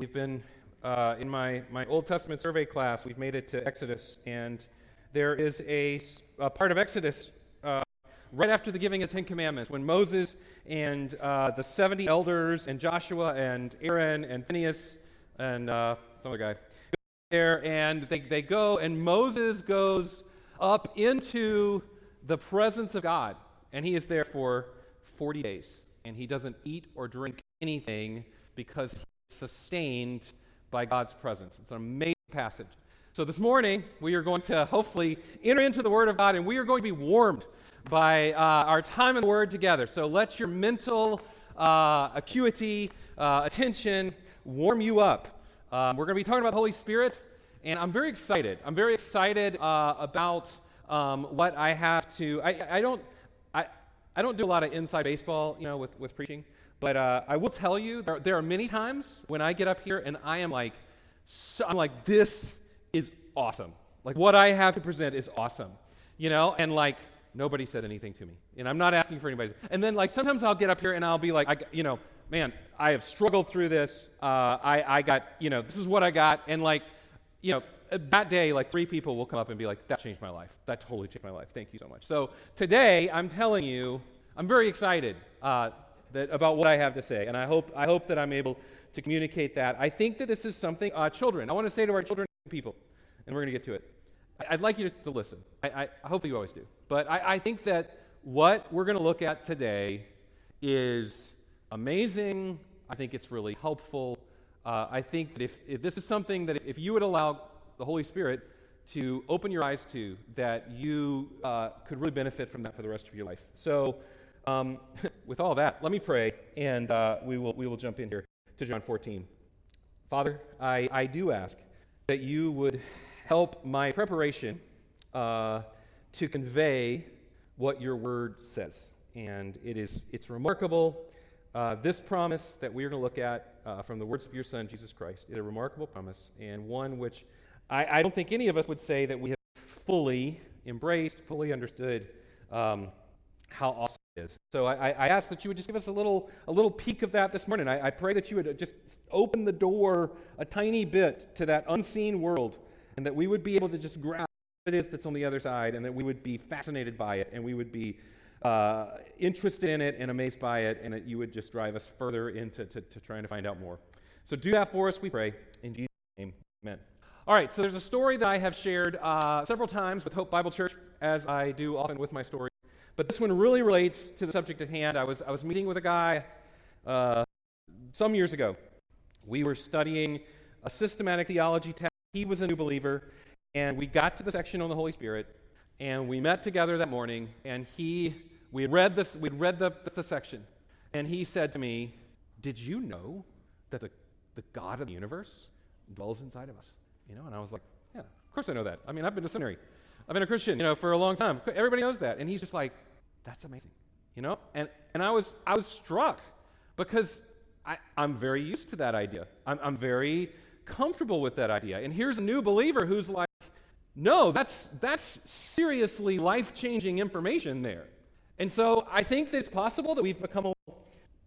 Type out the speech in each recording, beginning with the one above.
We've been uh, in my, my Old Testament survey class, we've made it to Exodus, and there is a, a part of Exodus uh, right after the giving of the Ten Commandments when Moses and uh, the 70 elders and Joshua and Aaron and Phineas and uh, some other guy there, and they, they go, and Moses goes up into the presence of God, and he is there for 40 days, and he doesn't eat or drink anything because sustained by God's presence. It's an amazing passage. So this morning, we are going to hopefully enter into the Word of God, and we are going to be warmed by uh, our time in the Word together. So let your mental uh, acuity, uh, attention warm you up. Um, we're going to be talking about the Holy Spirit, and I'm very excited. I'm very excited uh, about um, what I have to. I, I don't. I, I don't do a lot of inside baseball, you know, with, with preaching. But uh, I will tell you, there, there, are many times when I get up here and I am like, so, I'm like, this is awesome. Like, what I have to present is awesome, you know? And like, nobody said anything to me. And I'm not asking for anybody. And then, like, sometimes I'll get up here and I'll be like, I, you know, man, I have struggled through this. Uh, I, I got, you know, this is what I got. And like, you know, that day, like three people will come up and be like, that changed my life. That totally changed my life. Thank you so much. So today, I'm telling you, I'm very excited. Uh, that, about what I have to say. And I hope, I hope that I'm able to communicate that. I think that this is something, uh, children, I want to say to our children people, and we're going to get to it. I, would like you to, to listen. I, I, I, hope you always do. But I, I think that what we're going to look at today is amazing. I think it's really helpful. Uh, I think that if, if, this is something that if, if, you would allow the Holy Spirit to open your eyes to, that you uh, could really benefit from that for the rest of your life. So, um, with all that, let me pray, and uh, we, will, we will jump in here to John 14. Father, I, I do ask that you would help my preparation uh, to convey what your word says. And it is, it's remarkable. Uh, this promise that we are going to look at uh, from the words of your Son, Jesus Christ, is a remarkable promise, and one which I, I don't think any of us would say that we have fully embraced, fully understood um, how awesome is. So I, I, ask that you would just give us a little, a little peek of that this morning. I, I pray that you would just open the door a tiny bit to that unseen world and that we would be able to just grasp what it is that's on the other side and that we would be fascinated by it and we would be uh, interested in it and amazed by it and that you would just drive us further into to, to trying to find out more. So do that for us, we pray. In Jesus' name, amen. All right, so there's a story that I have shared uh, several times with Hope Bible Church, as I do often with my stories. But this one really relates to the subject at hand. I was, I was meeting with a guy uh, some years ago. We were studying a systematic theology text. He was a new believer, and we got to the section on the Holy Spirit, and we met together that morning, and he, we read this, we'd read the, the section, and he said to me, Did you know that the, the God of the universe dwells inside of us? You know, and I was like, Yeah, of course I know that. I mean, I've been to seminary. I've been a Christian, you know, for a long time. Everybody knows that. And he's just like, that's amazing. You know? And, and I, was, I was struck because I, I'm very used to that idea. I'm, I'm very comfortable with that idea. And here's a new believer who's like, no, that's, that's seriously life changing information there. And so I think it's possible that we've become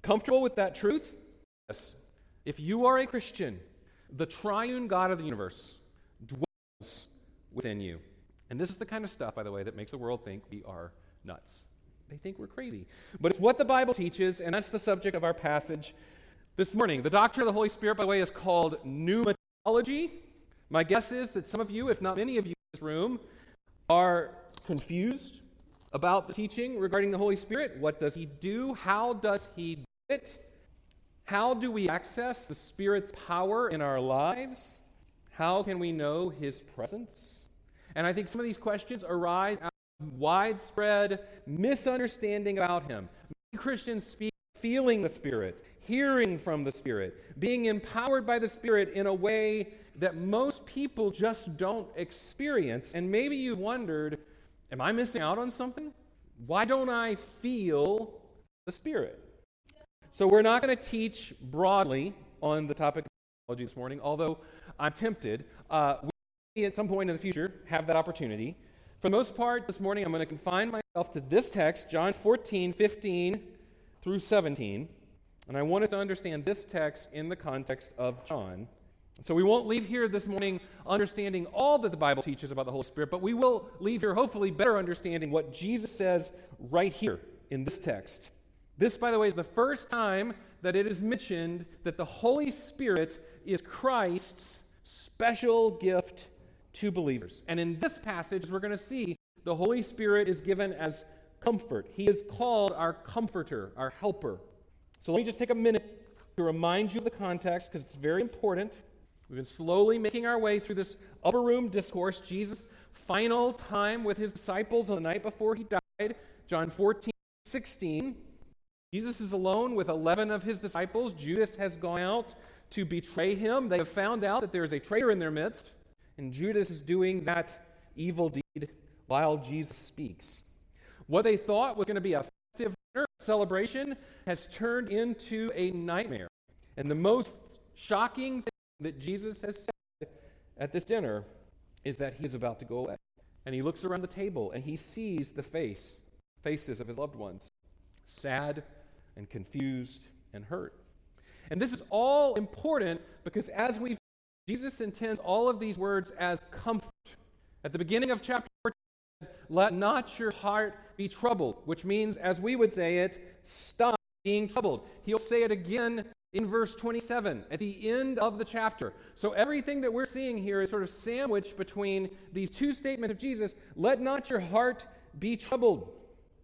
comfortable with that truth. Yes. If you are a Christian, the triune God of the universe dwells within you. And this is the kind of stuff, by the way, that makes the world think we are nuts. They think we're crazy. But it's what the Bible teaches, and that's the subject of our passage this morning. The doctrine of the Holy Spirit, by the way, is called pneumatology. My guess is that some of you, if not many of you in this room, are confused about the teaching regarding the Holy Spirit. What does He do? How does He do it? How do we access the Spirit's power in our lives? How can we know His presence? And I think some of these questions arise out widespread misunderstanding about him. Many Christians speak feeling the Spirit, hearing from the Spirit, being empowered by the Spirit in a way that most people just don't experience. And maybe you've wondered, am I missing out on something? Why don't I feel the Spirit? So, we're not going to teach broadly on the topic of theology this morning, although I'm tempted. Uh, we, at some point in the future, have that opportunity. For the most part, this morning, I'm going to confine myself to this text, John 14, 15 through 17. And I want us to understand this text in the context of John. So we won't leave here this morning understanding all that the Bible teaches about the Holy Spirit, but we will leave here hopefully better understanding what Jesus says right here in this text. This, by the way, is the first time that it is mentioned that the Holy Spirit is Christ's special gift to believers. And in this passage, we're going to see the Holy Spirit is given as comfort. He is called our comforter, our helper. So let me just take a minute to remind you of the context because it's very important. We've been slowly making our way through this upper room discourse, Jesus' final time with his disciples on the night before he died, John 14, 16. Jesus is alone with 11 of his disciples. Judas has gone out to betray him. They have found out that there is a traitor in their midst, and Judas is doing that evil deed while Jesus speaks. What they thought was going to be a festive celebration has turned into a nightmare. And the most shocking thing that Jesus has said at this dinner is that he is about to go away. And he looks around the table and he sees the face, faces of his loved ones, sad and confused and hurt. And this is all important because as we Jesus intends all of these words as comfort. At the beginning of chapter 14, let not your heart be troubled, which means, as we would say it, stop being troubled. He'll say it again in verse 27 at the end of the chapter. So everything that we're seeing here is sort of sandwiched between these two statements of Jesus let not your heart be troubled.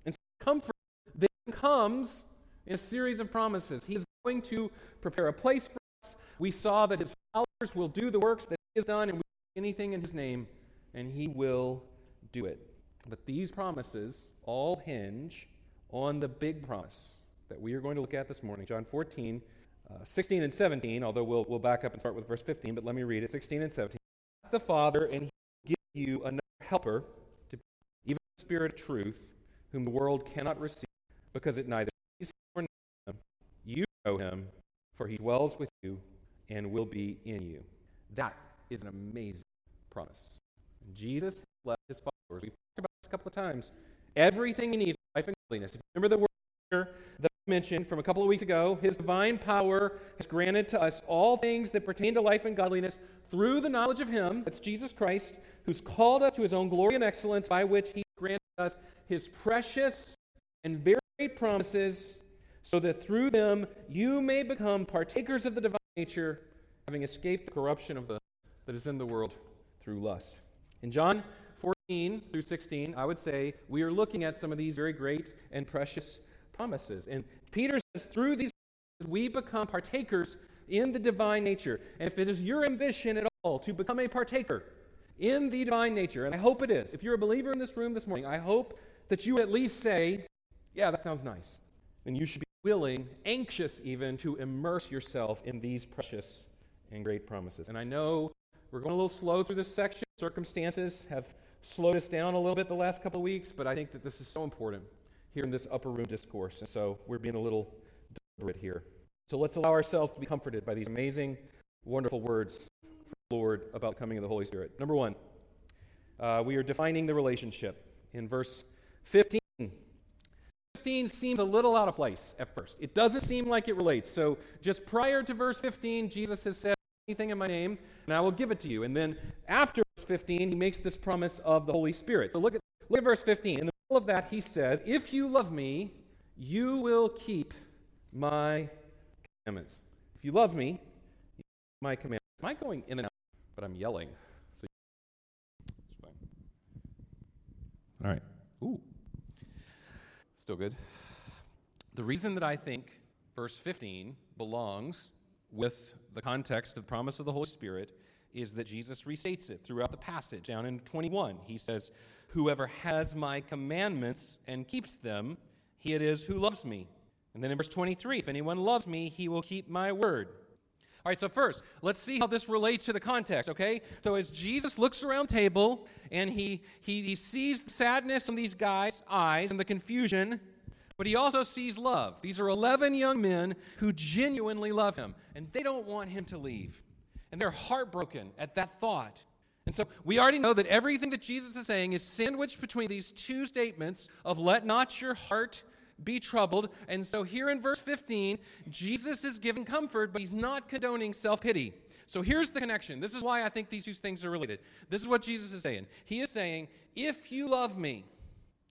And so comfort then comes in a series of promises. He is going to prepare a place for. We saw that his followers will do the works that he has done, and we do anything in his name, and he will do it. But these promises all hinge on the big promise that we are going to look at this morning, John 14, uh, 16 and 17, although we'll, we'll back up and start with verse 15, but let me read it 16 and 17. The Father, and he will give you another helper, to, be even the Spirit of truth, whom the world cannot receive, because it neither sees him nor knows him. you know him, for he dwells with you and will be in you. That is an amazing promise. Jesus left his followers. We've talked about this a couple of times. Everything you need for life and godliness. If you remember the word that I mentioned from a couple of weeks ago, his divine power has granted to us all things that pertain to life and godliness through the knowledge of him, that's Jesus Christ, who's called us to his own glory and excellence, by which he granted us his precious and very great promises so that through them you may become partakers of the divine nature, having escaped the corruption of the that is in the world through lust. In John 14 through 16, I would say we are looking at some of these very great and precious promises. And Peter says, through these we become partakers in the divine nature. And if it is your ambition at all to become a partaker in the divine nature, and I hope it is, if you're a believer in this room this morning, I hope that you at least say, Yeah, that sounds nice. And you should be willing, anxious even, to immerse yourself in these precious and great promises. And I know we're going a little slow through this section. Circumstances have slowed us down a little bit the last couple of weeks, but I think that this is so important here in this upper room discourse. And so we're being a little deliberate here. So let's allow ourselves to be comforted by these amazing, wonderful words from the Lord about the coming of the Holy Spirit. Number one, uh, we are defining the relationship in verse 15. 15 seems a little out of place at first. It doesn't seem like it relates. So, just prior to verse 15, Jesus has said, Anything in my name, and I will give it to you. And then after verse 15, he makes this promise of the Holy Spirit. So, look at, look at verse 15. In the middle of that, he says, If you love me, you will keep my commandments. If you love me, you my commandments. Am I going in and out? But I'm yelling. So, all right. Ooh. Still good. The reason that I think verse 15 belongs with the context of the promise of the Holy Spirit is that Jesus restates it throughout the passage. Down in 21, he says, Whoever has my commandments and keeps them, he it is who loves me. And then in verse 23, if anyone loves me, he will keep my word. All right, so first, let's see how this relates to the context, okay? So as Jesus looks around table and he, he, he sees the sadness in these guys' eyes and the confusion, but he also sees love. These are 11 young men who genuinely love him, and they don't want him to leave. And they're heartbroken at that thought. And so we already know that everything that Jesus is saying is sandwiched between these two statements of let not your heart be troubled. And so here in verse 15, Jesus is giving comfort, but he's not condoning self pity. So here's the connection. This is why I think these two things are related. This is what Jesus is saying. He is saying, if you love me,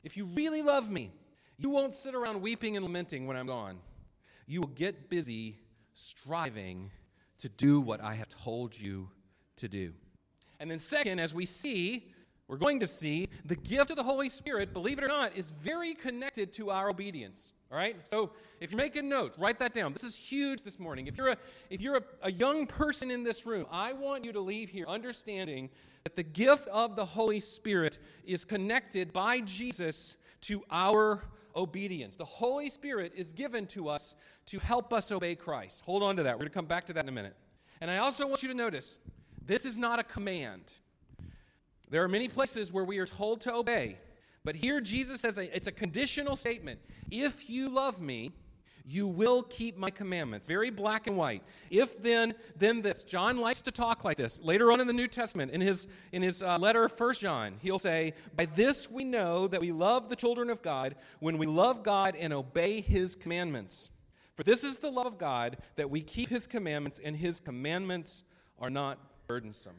if you really love me, you won't sit around weeping and lamenting when I'm gone. You will get busy striving to do what I have told you to do. And then, second, as we see, we're going to see the gift of the Holy Spirit, believe it or not, is very connected to our obedience. All right? So if you're making notes, write that down. This is huge this morning. If you're a, if you're a, a young person in this room, I want you to leave here understanding that the gift of the Holy Spirit is connected by Jesus to our obedience. The Holy Spirit is given to us to help us obey Christ. Hold on to that. We're going to come back to that in a minute. And I also want you to notice this is not a command. There are many places where we are told to obey, but here Jesus says it's a conditional statement. If you love me, you will keep my commandments. Very black and white. If then, then this. John likes to talk like this. Later on in the New Testament, in his, in his uh, letter, 1 John, he'll say, By this we know that we love the children of God when we love God and obey his commandments. For this is the love of God, that we keep his commandments, and his commandments are not burdensome.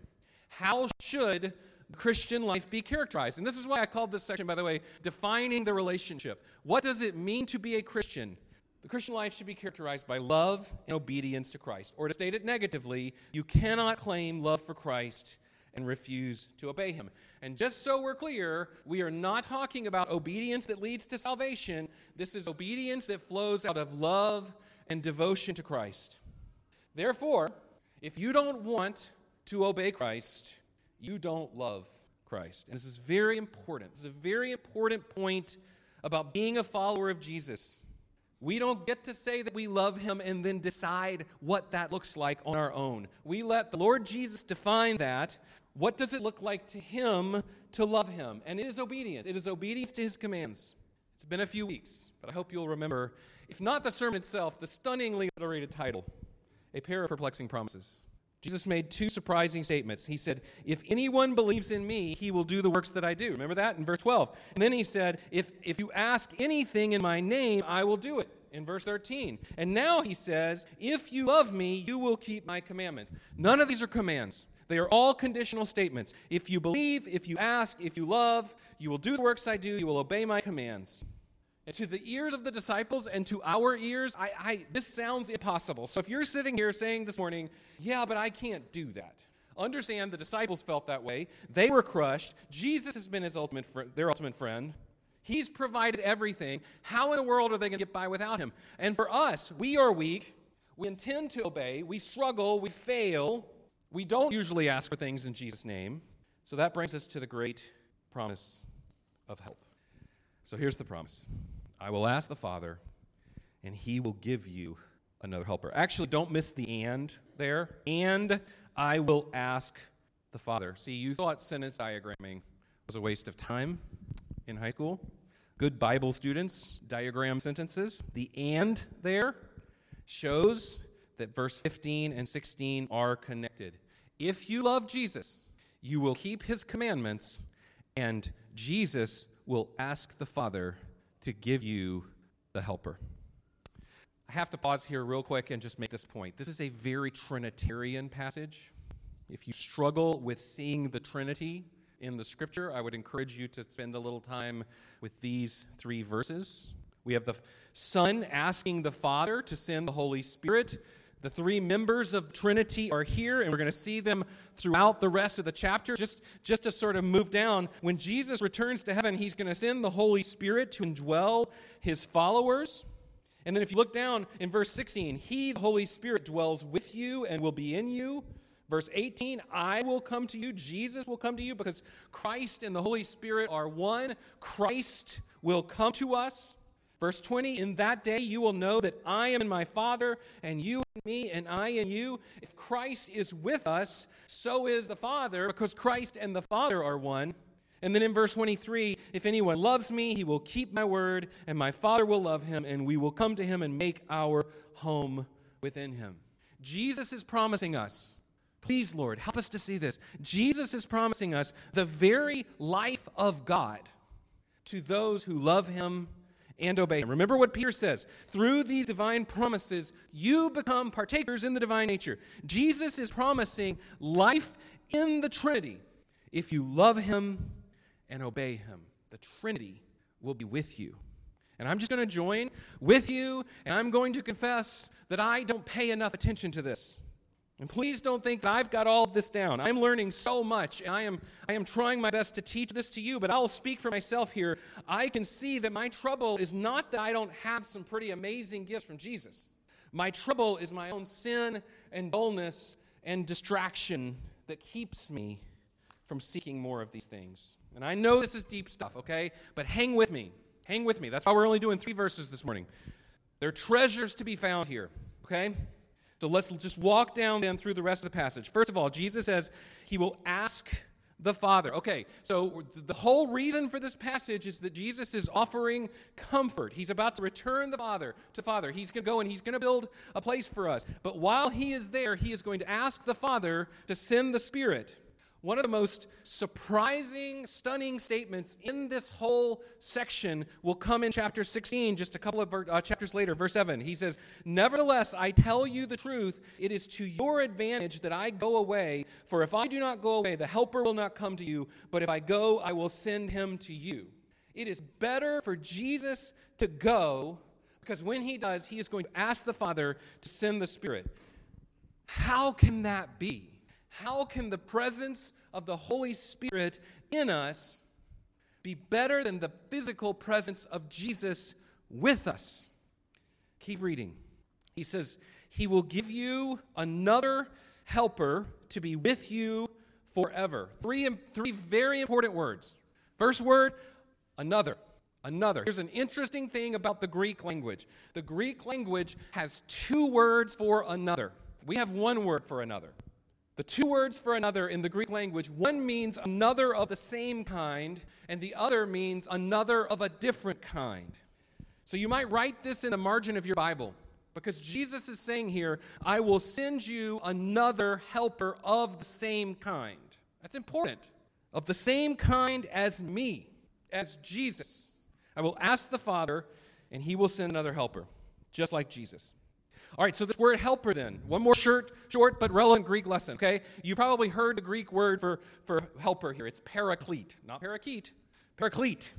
How should Christian life be characterized? And this is why I called this section, by the way, defining the relationship. What does it mean to be a Christian? The Christian life should be characterized by love and obedience to Christ. Or to state it negatively, you cannot claim love for Christ and refuse to obey him. And just so we're clear, we are not talking about obedience that leads to salvation. This is obedience that flows out of love and devotion to Christ. Therefore, if you don't want to obey Christ, you don't love Christ. And this is very important. This is a very important point about being a follower of Jesus. We don't get to say that we love him and then decide what that looks like on our own. We let the Lord Jesus define that. What does it look like to him to love him? And it is obedience. It is obedience to his commands. It's been a few weeks, but I hope you'll remember, if not the sermon itself, the stunningly alliterated title A Pair of Perplexing Promises. Jesus made two surprising statements. He said, If anyone believes in me, he will do the works that I do. Remember that in verse 12. And then he said, If, if you ask anything in my name, I will do it. In verse 13. And now he says, If you love me, you will keep my commandments. None of these are commands. They are all conditional statements. If you believe, if you ask, if you love, you will do the works I do, you will obey my commands. And to the ears of the disciples and to our ears, I, I, this sounds impossible. So if you're sitting here saying this morning, yeah, but I can't do that. Understand the disciples felt that way. They were crushed. Jesus has been his ultimate fr- their ultimate friend. He's provided everything. How in the world are they going to get by without him? And for us, we are weak. We intend to obey. We struggle. We fail. We don't usually ask for things in Jesus' name. So that brings us to the great promise of help. So here's the promise I will ask the Father, and he will give you another helper. Actually, don't miss the and there. And I will ask the Father. See, you thought sentence diagramming was a waste of time in high school. Good Bible students diagram sentences. The and there shows that verse 15 and 16 are connected. If you love Jesus, you will keep his commandments, and Jesus will ask the Father to give you the helper. I have to pause here real quick and just make this point. This is a very Trinitarian passage. If you struggle with seeing the Trinity in the scripture, I would encourage you to spend a little time with these three verses. We have the Son asking the Father to send the Holy Spirit. The three members of Trinity are here, and we're going to see them throughout the rest of the chapter. Just, just to sort of move down, when Jesus returns to heaven, he's going to send the Holy Spirit to indwell his followers. And then if you look down in verse 16, he, the Holy Spirit, dwells with you and will be in you. Verse 18, I will come to you, Jesus will come to you because Christ and the Holy Spirit are one. Christ will come to us. Verse 20, in that day you will know that I am in my Father, and you in me, and I in you. If Christ is with us, so is the Father, because Christ and the Father are one. And then in verse 23, if anyone loves me, he will keep my word, and my Father will love him, and we will come to him and make our home within him. Jesus is promising us, please, Lord, help us to see this. Jesus is promising us the very life of God to those who love him and obey him. Remember what Peter says through these divine promises, you become partakers in the divine nature. Jesus is promising life in the Trinity if you love him and obey him. The Trinity will be with you. And I'm just going to join with you, and I'm going to confess that I don't pay enough attention to this. And please don't think that I've got all of this down. I'm learning so much, and I am, I am trying my best to teach this to you, but I'll speak for myself here. I can see that my trouble is not that I don't have some pretty amazing gifts from Jesus. My trouble is my own sin and dullness and distraction that keeps me from seeking more of these things. And I know this is deep stuff, okay? But hang with me. Hang with me. That's why we're only doing three verses this morning. There are treasures to be found here, okay? So let's just walk down then through the rest of the passage. First of all, Jesus says he will ask the Father. Okay, so the whole reason for this passage is that Jesus is offering comfort. He's about to return the Father to Father. He's going to go and he's going to build a place for us. But while he is there, he is going to ask the Father to send the Spirit. One of the most surprising, stunning statements in this whole section will come in chapter 16, just a couple of uh, chapters later, verse 7. He says, Nevertheless, I tell you the truth, it is to your advantage that I go away, for if I do not go away, the Helper will not come to you, but if I go, I will send him to you. It is better for Jesus to go, because when he does, he is going to ask the Father to send the Spirit. How can that be? How can the presence of the Holy Spirit in us be better than the physical presence of Jesus with us? Keep reading. He says, He will give you another helper to be with you forever. Three, three very important words. First word, another. Another. Here's an interesting thing about the Greek language the Greek language has two words for another. We have one word for another. The two words for another in the Greek language, one means another of the same kind, and the other means another of a different kind. So you might write this in the margin of your Bible because Jesus is saying here, I will send you another helper of the same kind. That's important. Of the same kind as me, as Jesus. I will ask the Father, and he will send another helper, just like Jesus. All right, so this word helper then. One more short, short but relevant Greek lesson, okay? You probably heard the Greek word for, for helper here. It's paraclete, not parakeet, paraclete.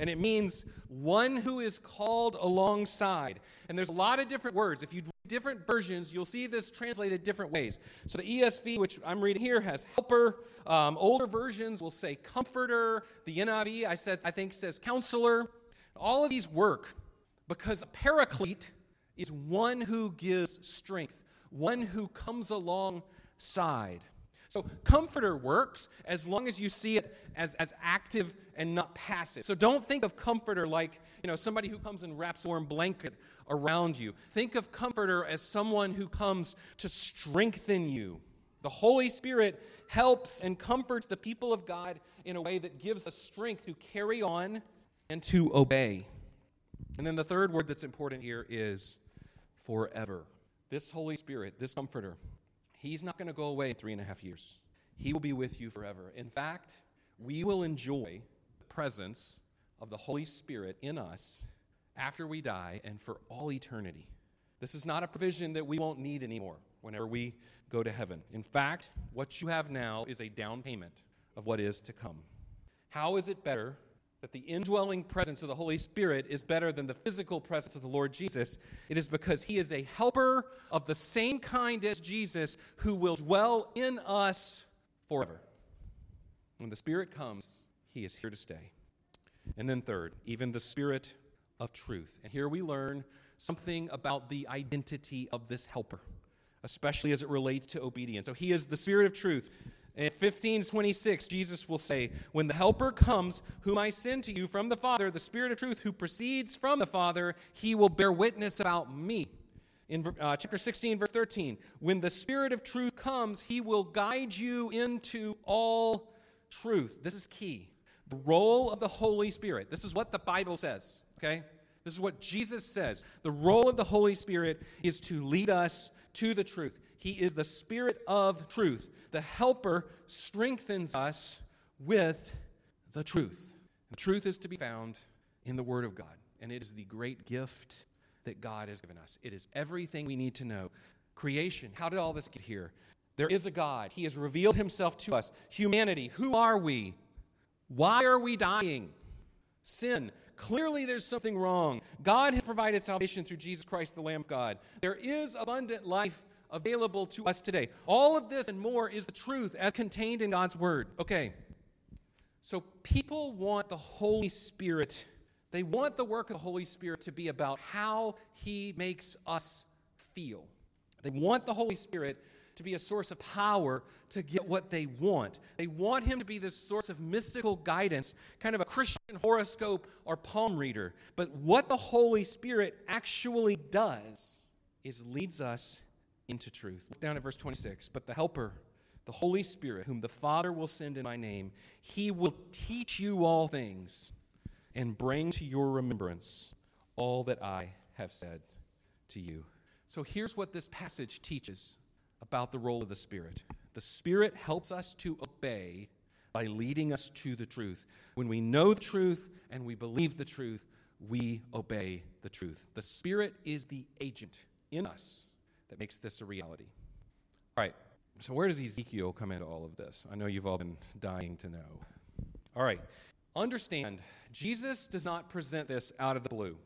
And it means one who is called alongside. And there's a lot of different words. If you read different versions, you'll see this translated different ways. So the ESV, which I'm reading here, has helper. Um, older versions will say comforter. The NIV, I said, I think, says counselor. All of these work because a paraclete is one who gives strength, one who comes alongside. So, comforter works as long as you see it as, as active and not passive. So, don't think of comforter like you know, somebody who comes and wraps a warm blanket around you. Think of comforter as someone who comes to strengthen you. The Holy Spirit helps and comforts the people of God in a way that gives us strength to carry on and to obey. And then the third word that's important here is forever. This Holy Spirit, this Comforter, He's not going to go away in three and a half years. He will be with you forever. In fact, we will enjoy the presence of the Holy Spirit in us after we die and for all eternity. This is not a provision that we won't need anymore whenever we go to heaven. In fact, what you have now is a down payment of what is to come. How is it better that the indwelling presence of the Holy Spirit is better than the physical presence of the Lord Jesus, it is because he is a helper of the same kind as Jesus who will dwell in us forever. When the Spirit comes, he is here to stay. And then, third, even the Spirit of truth. And here we learn something about the identity of this helper, especially as it relates to obedience. So, he is the Spirit of truth. In 1526, Jesus will say, When the Helper comes, whom I send to you from the Father, the Spirit of truth who proceeds from the Father, he will bear witness about me. In uh, chapter 16, verse 13, when the Spirit of truth comes, he will guide you into all truth. This is key. The role of the Holy Spirit. This is what the Bible says, okay? This is what Jesus says. The role of the Holy Spirit is to lead us to the truth. He is the Spirit of truth. The Helper strengthens us with the truth. The truth is to be found in the Word of God. and it is the great gift that God has given us. It is everything we need to know. Creation, how did all this get here? There is a God. He has revealed himself to us. Humanity, who are we? Why are we dying? Sin, clearly there's something wrong. God has provided salvation through Jesus Christ, the Lamb of God. There is abundant life available to us today. All of this and more is the truth as contained in God's Word. Okay, so people want the Holy Spirit, they want the work of the Holy Spirit to be about how He makes us feel. They want the Holy Spirit to be a source of power to get what they want. They want him to be this source of mystical guidance, kind of a Christian horoscope or palm reader. But what the Holy Spirit actually does is leads us into truth. Look down at verse 26. But the Helper, the Holy Spirit, whom the Father will send in my name, he will teach you all things and bring to your remembrance all that I have said to you. So here's what this passage teaches about the role of the Spirit. The Spirit helps us to obey by leading us to the truth. When we know the truth and we believe the truth, we obey the truth. The Spirit is the agent in us that makes this a reality. All right, so where does Ezekiel come into all of this? I know you've all been dying to know. All right, understand, Jesus does not present this out of the blue.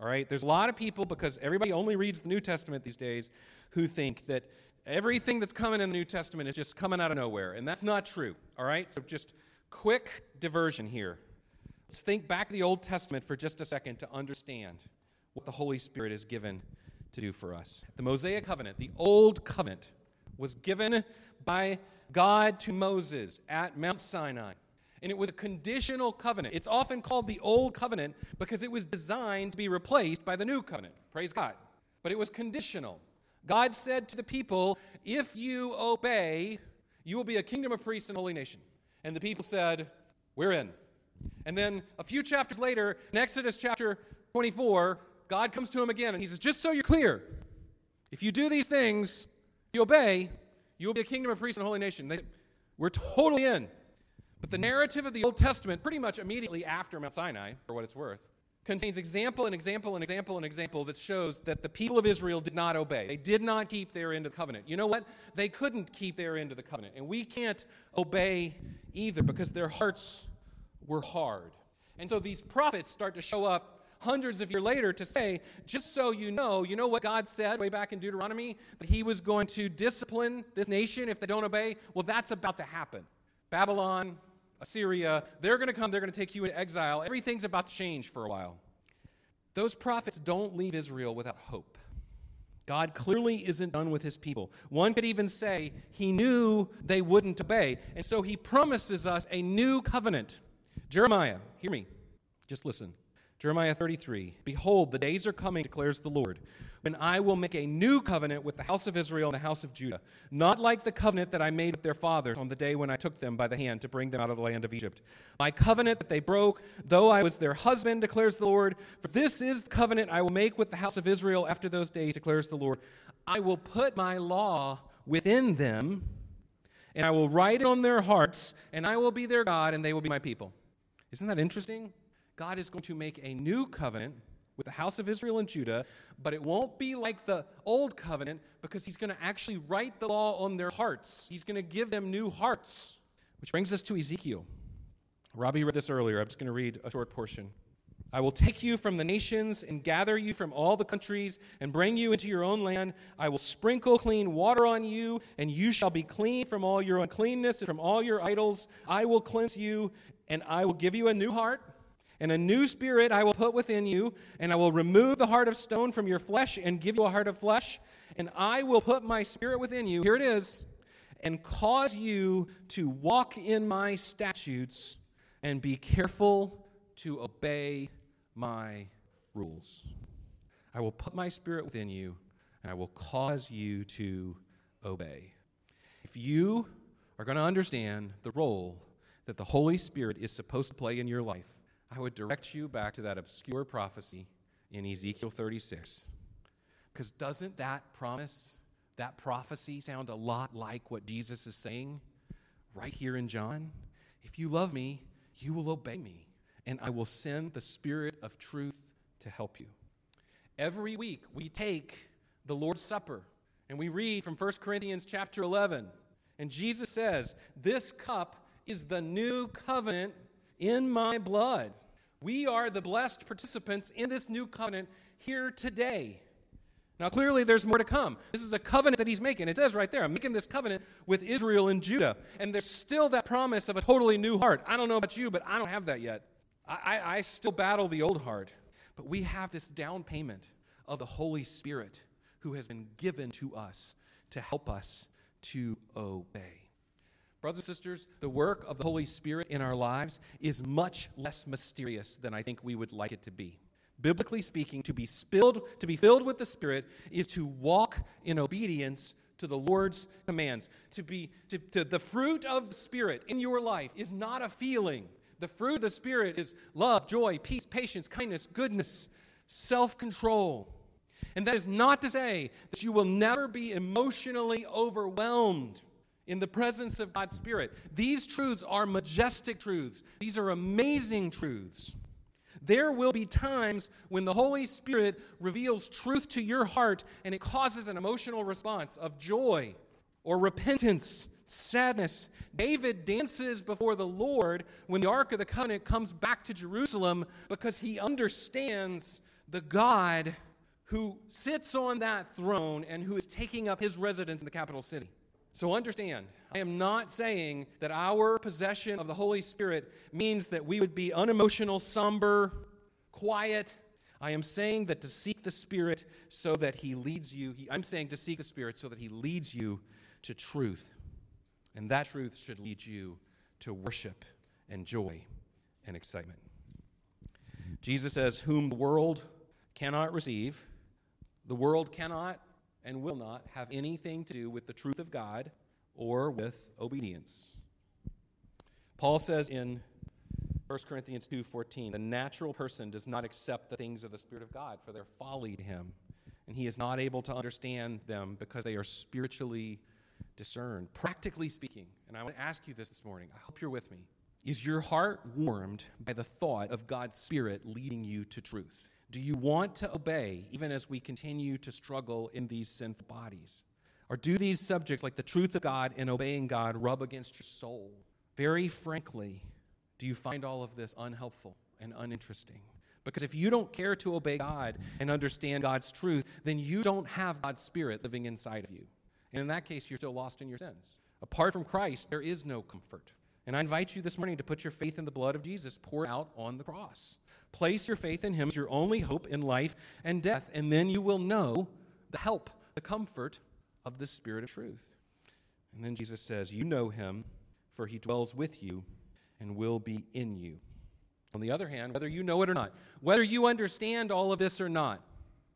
All right, there's a lot of people, because everybody only reads the New Testament these days, who think that Everything that's coming in the New Testament is just coming out of nowhere, and that's not true. All right? So just quick diversion here. Let's think back to the Old Testament for just a second to understand what the Holy Spirit is given to do for us. The Mosaic covenant, the old covenant, was given by God to Moses at Mount Sinai. And it was a conditional covenant. It's often called the Old Covenant because it was designed to be replaced by the New Covenant. Praise God. But it was conditional. God said to the people, If you obey, you will be a kingdom of priests and holy nation. And the people said, We're in. And then a few chapters later, in Exodus chapter 24, God comes to him again and he says, Just so you're clear, if you do these things, you obey, you will be a kingdom of priests and a holy nation. They, we're totally in. But the narrative of the Old Testament, pretty much immediately after Mount Sinai, for what it's worth, contains example and example and example and example that shows that the people of Israel did not obey. They did not keep their end of the covenant. You know what? They couldn't keep their end of the covenant. And we can't obey either because their hearts were hard. And so these prophets start to show up hundreds of years later to say, just so you know, you know what God said way back in Deuteronomy? That he was going to discipline this nation if they don't obey? Well, that's about to happen. Babylon, Assyria, they're going to come, they're going to take you into exile. Everything's about to change for a while. Those prophets don't leave Israel without hope. God clearly isn't done with his people. One could even say he knew they wouldn't obey. And so he promises us a new covenant. Jeremiah, hear me. Just listen. Jeremiah 33 Behold, the days are coming, declares the Lord, when I will make a new covenant with the house of Israel and the house of Judah, not like the covenant that I made with their fathers on the day when I took them by the hand to bring them out of the land of Egypt. My covenant that they broke, though I was their husband, declares the Lord. For this is the covenant I will make with the house of Israel after those days, declares the Lord. I will put my law within them, and I will write it on their hearts, and I will be their God, and they will be my people. Isn't that interesting? God is going to make a new covenant with the house of Israel and Judah, but it won't be like the old covenant because he's going to actually write the law on their hearts. He's going to give them new hearts. Which brings us to Ezekiel. Robbie read this earlier. I'm just going to read a short portion. I will take you from the nations and gather you from all the countries and bring you into your own land. I will sprinkle clean water on you, and you shall be clean from all your uncleanness and from all your idols. I will cleanse you, and I will give you a new heart and a new spirit I will put within you, and I will remove the heart of stone from your flesh and give you a heart of flesh, and I will put my spirit within you. Here it is, and cause you to walk in my statutes and be careful to obey my rules. I will put my spirit within you, and I will cause you to obey. If you are going to understand the role that the Holy Spirit is supposed to play in your life, I would direct you back to that obscure prophecy in Ezekiel 36. Because doesn't that promise, that prophecy sound a lot like what Jesus is saying right here in John? If you love me, you will obey me, and I will send the Spirit of truth to help you. Every week we take the Lord's Supper and we read from 1 Corinthians chapter 11. And Jesus says, This cup is the new covenant in my blood. We are the blessed participants in this new covenant here today. Now, clearly, there's more to come. This is a covenant that he's making. It says right there, I'm making this covenant with Israel and Judah. And there's still that promise of a totally new heart. I don't know about you, but I don't have that yet. I, I, I still battle the old heart. But we have this down payment of the Holy Spirit who has been given to us to help us to obey. Brothers and sisters, the work of the Holy Spirit in our lives is much less mysterious than I think we would like it to be. Biblically speaking, to be spilled, to be filled with the Spirit is to walk in obedience to the Lord's commands. To be to, to the fruit of the Spirit in your life is not a feeling. The fruit of the Spirit is love, joy, peace, patience, kindness, goodness, self-control. And that is not to say that you will never be emotionally overwhelmed in the presence of God's Spirit. These truths are majestic truths, these are amazing truths. There will be times when the Holy Spirit reveals truth to your heart and it causes an emotional response of joy or repentance, sadness. David dances before the Lord when the Ark of the Covenant comes back to Jerusalem because he understands the God who sits on that throne and who is taking up his residence in the capital city. So understand, I am not saying that our possession of the Holy Spirit means that we would be unemotional, somber, quiet. I am saying that to seek the Spirit so that He leads you, he, I'm saying to seek the Spirit so that He leads you to truth. And that truth should lead you to worship and joy and excitement. Jesus says, Whom the world cannot receive, the world cannot and will not have anything to do with the truth of God or with obedience. Paul says in 1 Corinthians 2:14, "The natural person does not accept the things of the spirit of God, for they're folly to him, and he is not able to understand them because they are spiritually discerned." Practically speaking, and I want to ask you this this morning. I hope you're with me. Is your heart warmed by the thought of God's spirit leading you to truth? Do you want to obey even as we continue to struggle in these sinful bodies? Or do these subjects, like the truth of God and obeying God, rub against your soul? Very frankly, do you find all of this unhelpful and uninteresting? Because if you don't care to obey God and understand God's truth, then you don't have God's Spirit living inside of you. And in that case, you're still lost in your sins. Apart from Christ, there is no comfort. And I invite you this morning to put your faith in the blood of Jesus poured out on the cross. Place your faith in Him as your only hope in life and death, and then you will know the help, the comfort of the Spirit of truth. And then Jesus says, You know Him, for He dwells with you and will be in you. On the other hand, whether you know it or not, whether you understand all of this or not,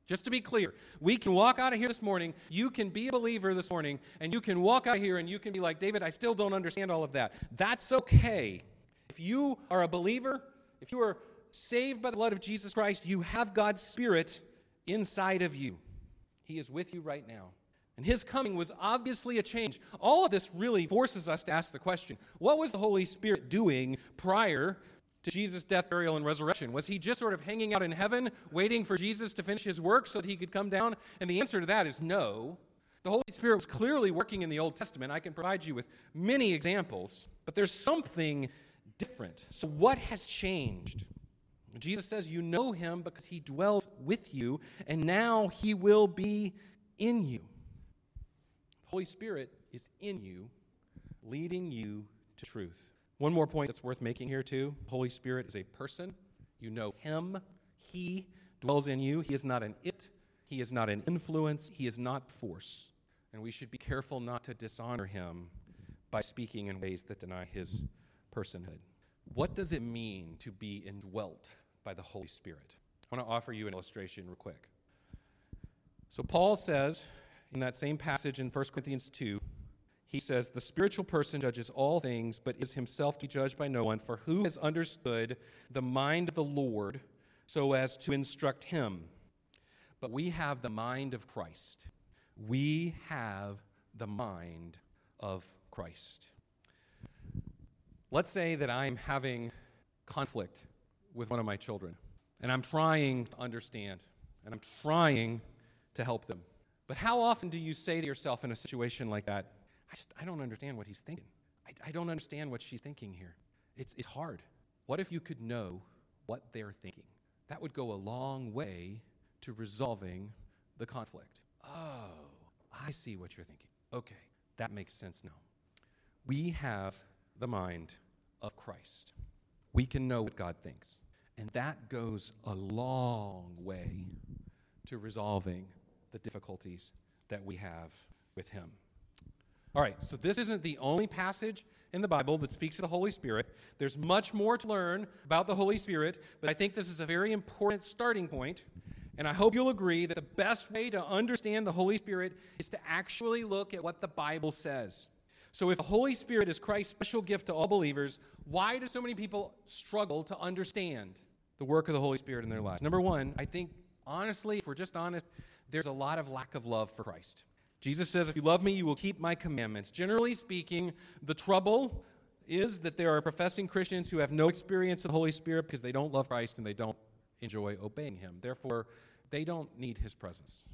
just to be clear, we can walk out of here this morning, you can be a believer this morning, and you can walk out here and you can be like, David, I still don't understand all of that. That's okay. If you are a believer, if you are saved by the blood of Jesus Christ, you have God's Spirit inside of you. He is with you right now. And his coming was obviously a change. All of this really forces us to ask the question what was the Holy Spirit doing prior to Jesus' death, burial, and resurrection? Was he just sort of hanging out in heaven, waiting for Jesus to finish his work so that he could come down? And the answer to that is no. The Holy Spirit was clearly working in the Old Testament. I can provide you with many examples, but there's something different. So, what has changed? Jesus says, You know him because he dwells with you, and now he will be in you. The Holy Spirit is in you, leading you to truth. One more point that's worth making here, too the Holy Spirit is a person. You know him, he dwells in you. He is not an it, he is not an influence, he is not force. And we should be careful not to dishonor him by speaking in ways that deny his personhood. What does it mean to be indwelt by the Holy Spirit. I want to offer you an illustration real quick. So, Paul says in that same passage in 1 Corinthians 2, he says, The spiritual person judges all things, but is himself to be judged by no one. For who has understood the mind of the Lord so as to instruct him? But we have the mind of Christ. We have the mind of Christ. Let's say that I'm having conflict with one of my children. And I'm trying to understand, and I'm trying to help them. But how often do you say to yourself in a situation like that, I just I don't understand what he's thinking. I, I don't understand what she's thinking here. It's, it's hard. What if you could know what they're thinking? That would go a long way to resolving the conflict. Oh, I see what you're thinking. Okay, that makes sense now. We have the mind of Christ. We can know what God thinks. And that goes a long way to resolving the difficulties that we have with Him. All right, so this isn't the only passage in the Bible that speaks of the Holy Spirit. There's much more to learn about the Holy Spirit, but I think this is a very important starting point. And I hope you'll agree that the best way to understand the Holy Spirit is to actually look at what the Bible says. So, if the Holy Spirit is Christ's special gift to all believers, why do so many people struggle to understand the work of the Holy Spirit in their lives? Number one, I think, honestly, if we're just honest, there's a lot of lack of love for Christ. Jesus says, If you love me, you will keep my commandments. Generally speaking, the trouble is that there are professing Christians who have no experience of the Holy Spirit because they don't love Christ and they don't enjoy obeying him. Therefore, they don't need his presence.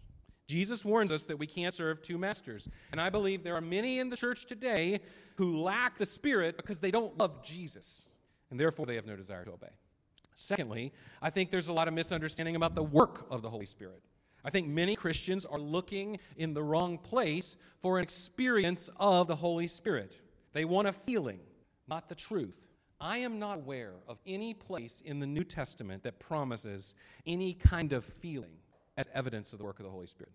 Jesus warns us that we can't serve two masters. And I believe there are many in the church today who lack the Spirit because they don't love Jesus, and therefore they have no desire to obey. Secondly, I think there's a lot of misunderstanding about the work of the Holy Spirit. I think many Christians are looking in the wrong place for an experience of the Holy Spirit. They want a feeling, not the truth. I am not aware of any place in the New Testament that promises any kind of feeling as evidence of the work of the Holy Spirit.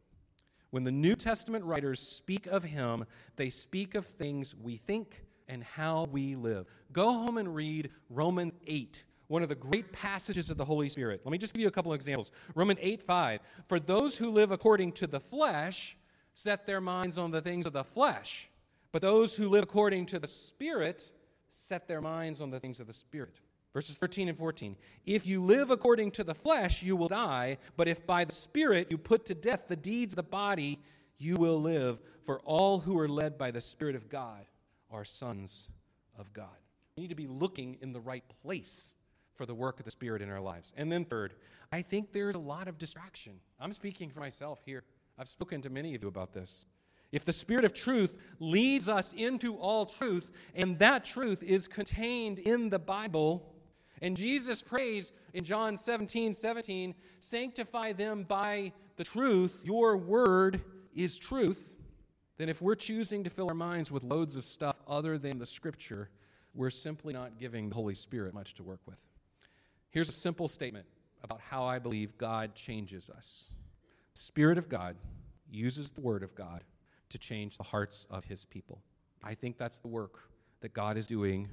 When the New Testament writers speak of Him, they speak of things we think and how we live. Go home and read Romans 8 one of the great passages of the Holy Spirit. Let me just give you a couple of examples. Romans 8 5. For those who live according to the flesh set their minds on the things of the flesh, but those who live according to the Spirit set their minds on the things of the Spirit. Verses 13 and 14. If you live according to the flesh, you will die, but if by the Spirit you put to death the deeds of the body, you will live. For all who are led by the Spirit of God are sons of God. We need to be looking in the right place for the work of the Spirit in our lives. And then, third, I think there's a lot of distraction. I'm speaking for myself here. I've spoken to many of you about this. If the Spirit of truth leads us into all truth, and that truth is contained in the Bible, and Jesus prays in John 17 17, sanctify them by the truth, your word is truth, then if we're choosing to fill our minds with loads of stuff other than the Scripture, we're simply not giving the Holy Spirit much to work with. Here's a simple statement about how I believe God changes us. The Spirit of God uses the Word of God to change the hearts of His people. I think that's the work that God is doing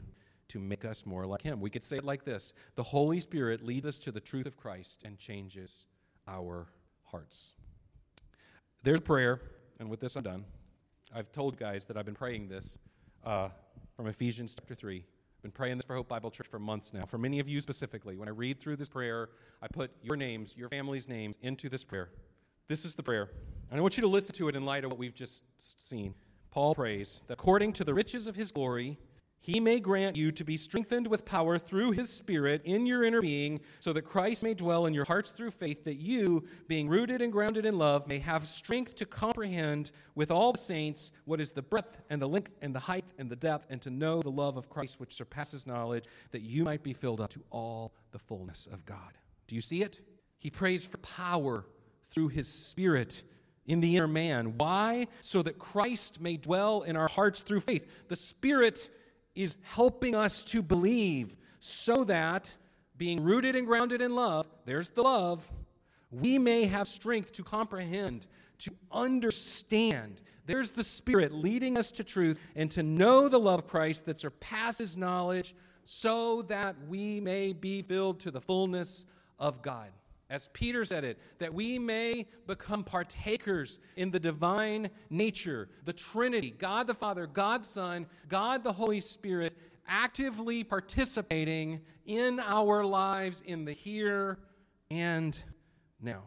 to make us more like Him. We could say it like this The Holy Spirit leads us to the truth of Christ and changes our hearts. There's prayer, and with this I'm done. I've told guys that I've been praying this uh, from Ephesians chapter 3 been praying this for Hope Bible Church for months now. For many of you specifically, when I read through this prayer, I put your names, your family's names into this prayer. This is the prayer. And I want you to listen to it in light of what we've just seen. Paul prays that according to the riches of his glory, he may grant you to be strengthened with power through his Spirit in your inner being, so that Christ may dwell in your hearts through faith, that you, being rooted and grounded in love, may have strength to comprehend with all the saints what is the breadth and the length and the height and the depth, and to know the love of Christ which surpasses knowledge, that you might be filled up to all the fullness of God. Do you see it? He prays for power through his Spirit in the inner man. Why? So that Christ may dwell in our hearts through faith. The Spirit is helping us to believe so that, being rooted and grounded in love, there's the love, we may have strength to comprehend, to understand. There's the Spirit leading us to truth and to know the love of Christ that surpasses knowledge so that we may be filled to the fullness of God as Peter said it, that we may become partakers in the divine nature, the Trinity, God the Father, God Son, God the Holy Spirit, actively participating in our lives in the here and now.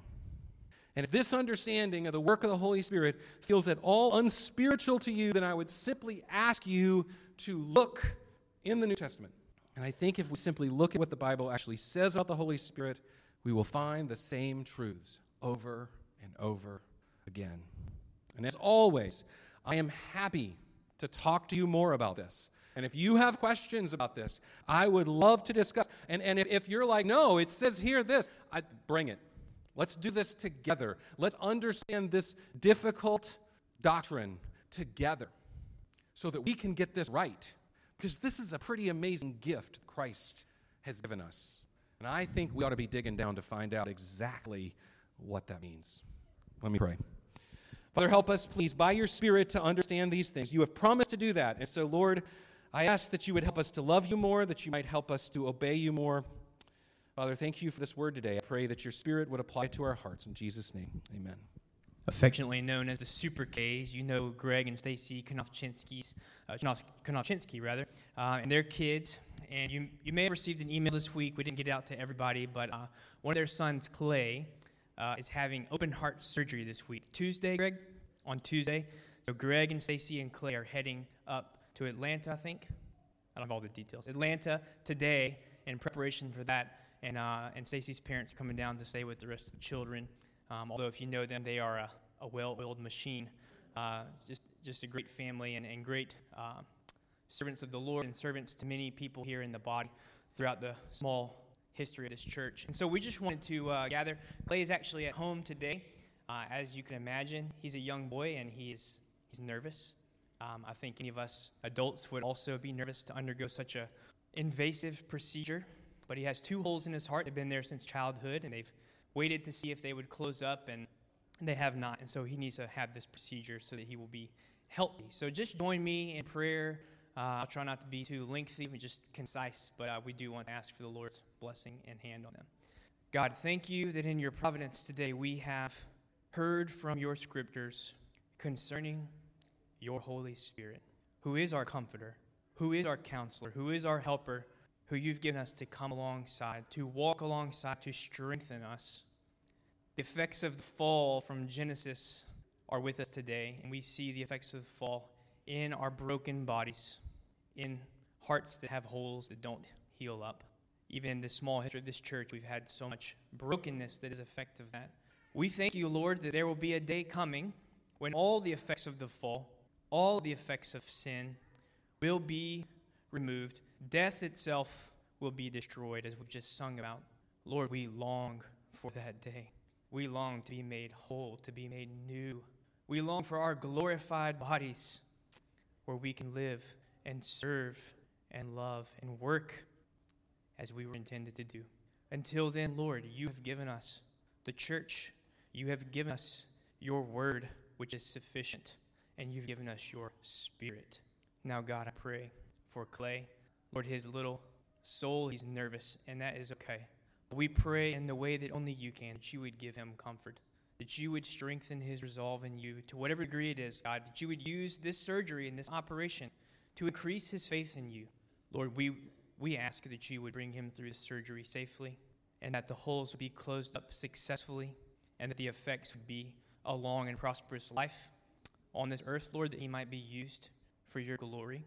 And if this understanding of the work of the Holy Spirit feels at all unspiritual to you, then I would simply ask you to look in the New Testament. And I think if we simply look at what the Bible actually says about the Holy Spirit, we will find the same truths over and over again. And as always, I am happy to talk to you more about this. And if you have questions about this, I would love to discuss. And, and if, if you're like, no, it says here this, I, bring it. Let's do this together. Let's understand this difficult doctrine together so that we can get this right. Because this is a pretty amazing gift Christ has given us. And I think we ought to be digging down to find out exactly what that means. Let me pray. Father, help us, please, by your Spirit to understand these things. You have promised to do that. And so, Lord, I ask that you would help us to love you more, that you might help us to obey you more. Father, thank you for this word today. I pray that your Spirit would apply to our hearts. In Jesus' name, amen. Affectionately known as the Super K's, you know Greg and Stacy Konofchinsky's, uh, rather, uh, and their kids. And you, you may have received an email this week. We didn't get it out to everybody, but uh, one of their sons, Clay, uh, is having open heart surgery this week. Tuesday, Greg, on Tuesday. So Greg and Stacy and Clay are heading up to Atlanta, I think. I don't have all the details. Atlanta today in preparation for that. And, uh, and Stacy's parents are coming down to stay with the rest of the children. Um, although, if you know them, they are a, a well oiled machine. Uh, just, just a great family and, and great uh, servants of the Lord and servants to many people here in the body throughout the small history of this church. And so we just wanted to uh, gather. Clay is actually at home today. Uh, as you can imagine, he's a young boy and he's, he's nervous. Um, I think any of us adults would also be nervous to undergo such a invasive procedure. But he has two holes in his heart. They've been there since childhood, and they've waited to see if they would close up, and they have not. And so he needs to have this procedure so that he will be healthy. So just join me in prayer uh, I'll try not to be too lengthy, but just concise, but uh, we do want to ask for the Lord's blessing and hand on them. God, thank you that in your providence today we have heard from your scriptures concerning your Holy Spirit, who is our comforter, who is our counselor, who is our helper, who you've given us to come alongside, to walk alongside, to strengthen us. The effects of the fall from Genesis are with us today, and we see the effects of the fall in our broken bodies in hearts that have holes that don't heal up. Even in the small history of this church, we've had so much brokenness that is effect of that. We thank you, Lord, that there will be a day coming when all the effects of the fall, all the effects of sin will be removed. Death itself will be destroyed, as we've just sung about. Lord, we long for that day. We long to be made whole, to be made new. We long for our glorified bodies where we can live and serve and love and work as we were intended to do. Until then, Lord, you have given us the church, you have given us your word, which is sufficient, and you've given us your spirit. Now, God, I pray for Clay. Lord, his little soul, he's nervous, and that is okay. We pray in the way that only you can, that you would give him comfort, that you would strengthen his resolve in you to whatever degree it is, God, that you would use this surgery and this operation to increase his faith in you. Lord, we, we ask that you would bring him through the surgery safely and that the holes would be closed up successfully and that the effects would be a long and prosperous life on this earth, Lord, that he might be used for your glory.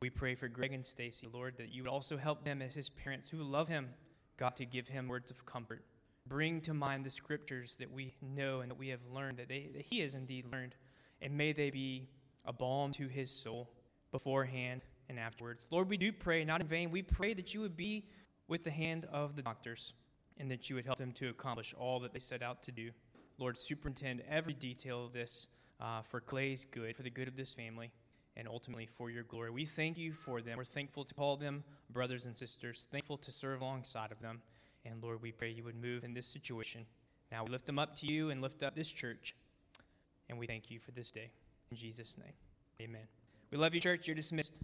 We pray for Greg and Stacy, Lord, that you would also help them as his parents who love him, God, to give him words of comfort. Bring to mind the scriptures that we know and that we have learned, that, they, that he has indeed learned, and may they be a balm to his soul beforehand and afterwards. Lord, we do pray, not in vain. We pray that you would be with the hand of the doctors and that you would help them to accomplish all that they set out to do. Lord, superintend every detail of this uh, for Clay's good, for the good of this family, and ultimately for your glory. We thank you for them. We're thankful to call them brothers and sisters, thankful to serve alongside of them. And Lord, we pray you would move in this situation. Now we lift them up to you and lift up this church. And we thank you for this day. In Jesus' name, amen. We love you, church. You're dismissed.